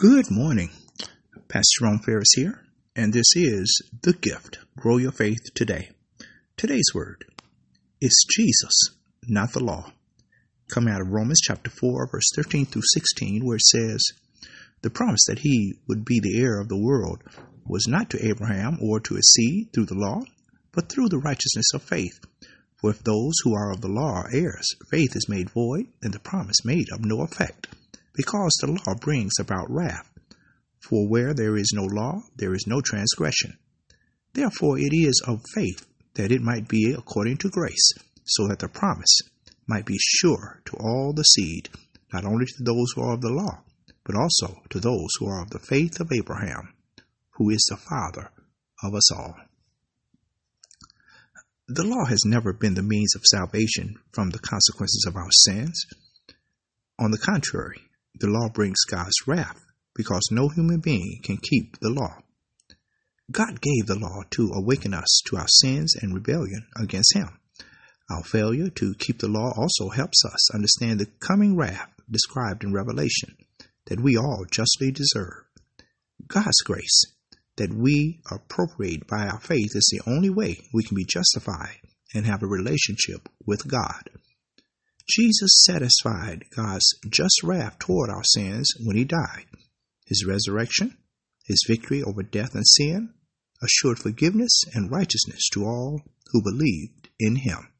Good morning. Pastor Jerome Ferris here, and this is The Gift Grow Your Faith Today. Today's word is Jesus, not the law. Coming out of Romans chapter 4, verse 13 through 16, where it says, The promise that he would be the heir of the world was not to Abraham or to his seed through the law, but through the righteousness of faith. For if those who are of the law are heirs, faith is made void, and the promise made of no effect because the law brings about wrath. For where there is no law, there is no transgression. Therefore it is of faith that it might be according to grace, so that the promise might be sure to all the seed, not only to those who are of the law, but also to those who are of the faith of Abraham, who is the father of us all. The law has never been the means of salvation from the consequences of our sins. On the contrary, the law brings God's wrath because no human being can keep the law. God gave the law to awaken us to our sins and rebellion against Him. Our failure to keep the law also helps us understand the coming wrath described in Revelation that we all justly deserve. God's grace that we appropriate by our faith is the only way we can be justified and have a relationship with God. Jesus satisfied God's just wrath toward our sins when he died. His resurrection, his victory over death and sin, assured forgiveness and righteousness to all who believed in him.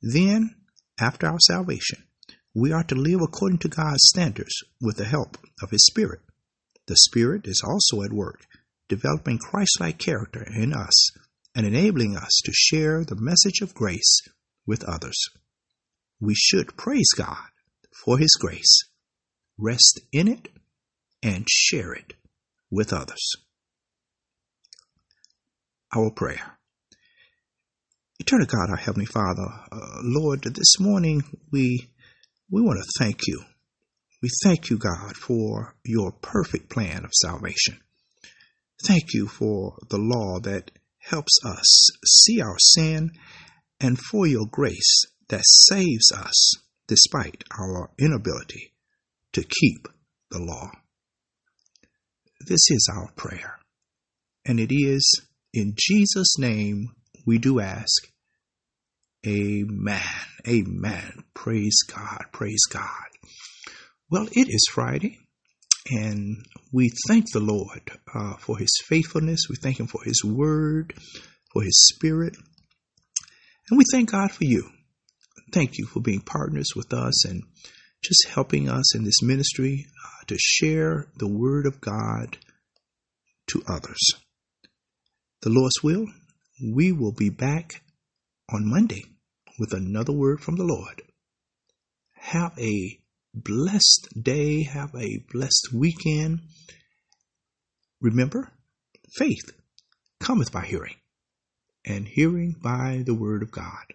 Then, after our salvation, we are to live according to God's standards with the help of his Spirit. The Spirit is also at work, developing Christ like character in us and enabling us to share the message of grace with others we should praise God for His grace, rest in it, and share it with others. Our prayer. Eternal God, our Heavenly Father, uh, Lord, this morning we we want to thank you. We thank you, God, for your perfect plan of salvation. Thank you for the law that helps us see our sin and for your grace that saves us despite our inability to keep the law. This is our prayer, and it is in Jesus' name we do ask. Amen. Amen. Praise God. Praise God. Well, it is Friday, and we thank the Lord uh, for His faithfulness. We thank Him for His word, for His spirit, and we thank God for you thank you for being partners with us and just helping us in this ministry uh, to share the Word of God to others. The Lord's will, we will be back on Monday with another word from the Lord. Have a blessed day. Have a blessed weekend. Remember, faith cometh by hearing, and hearing by the word of God.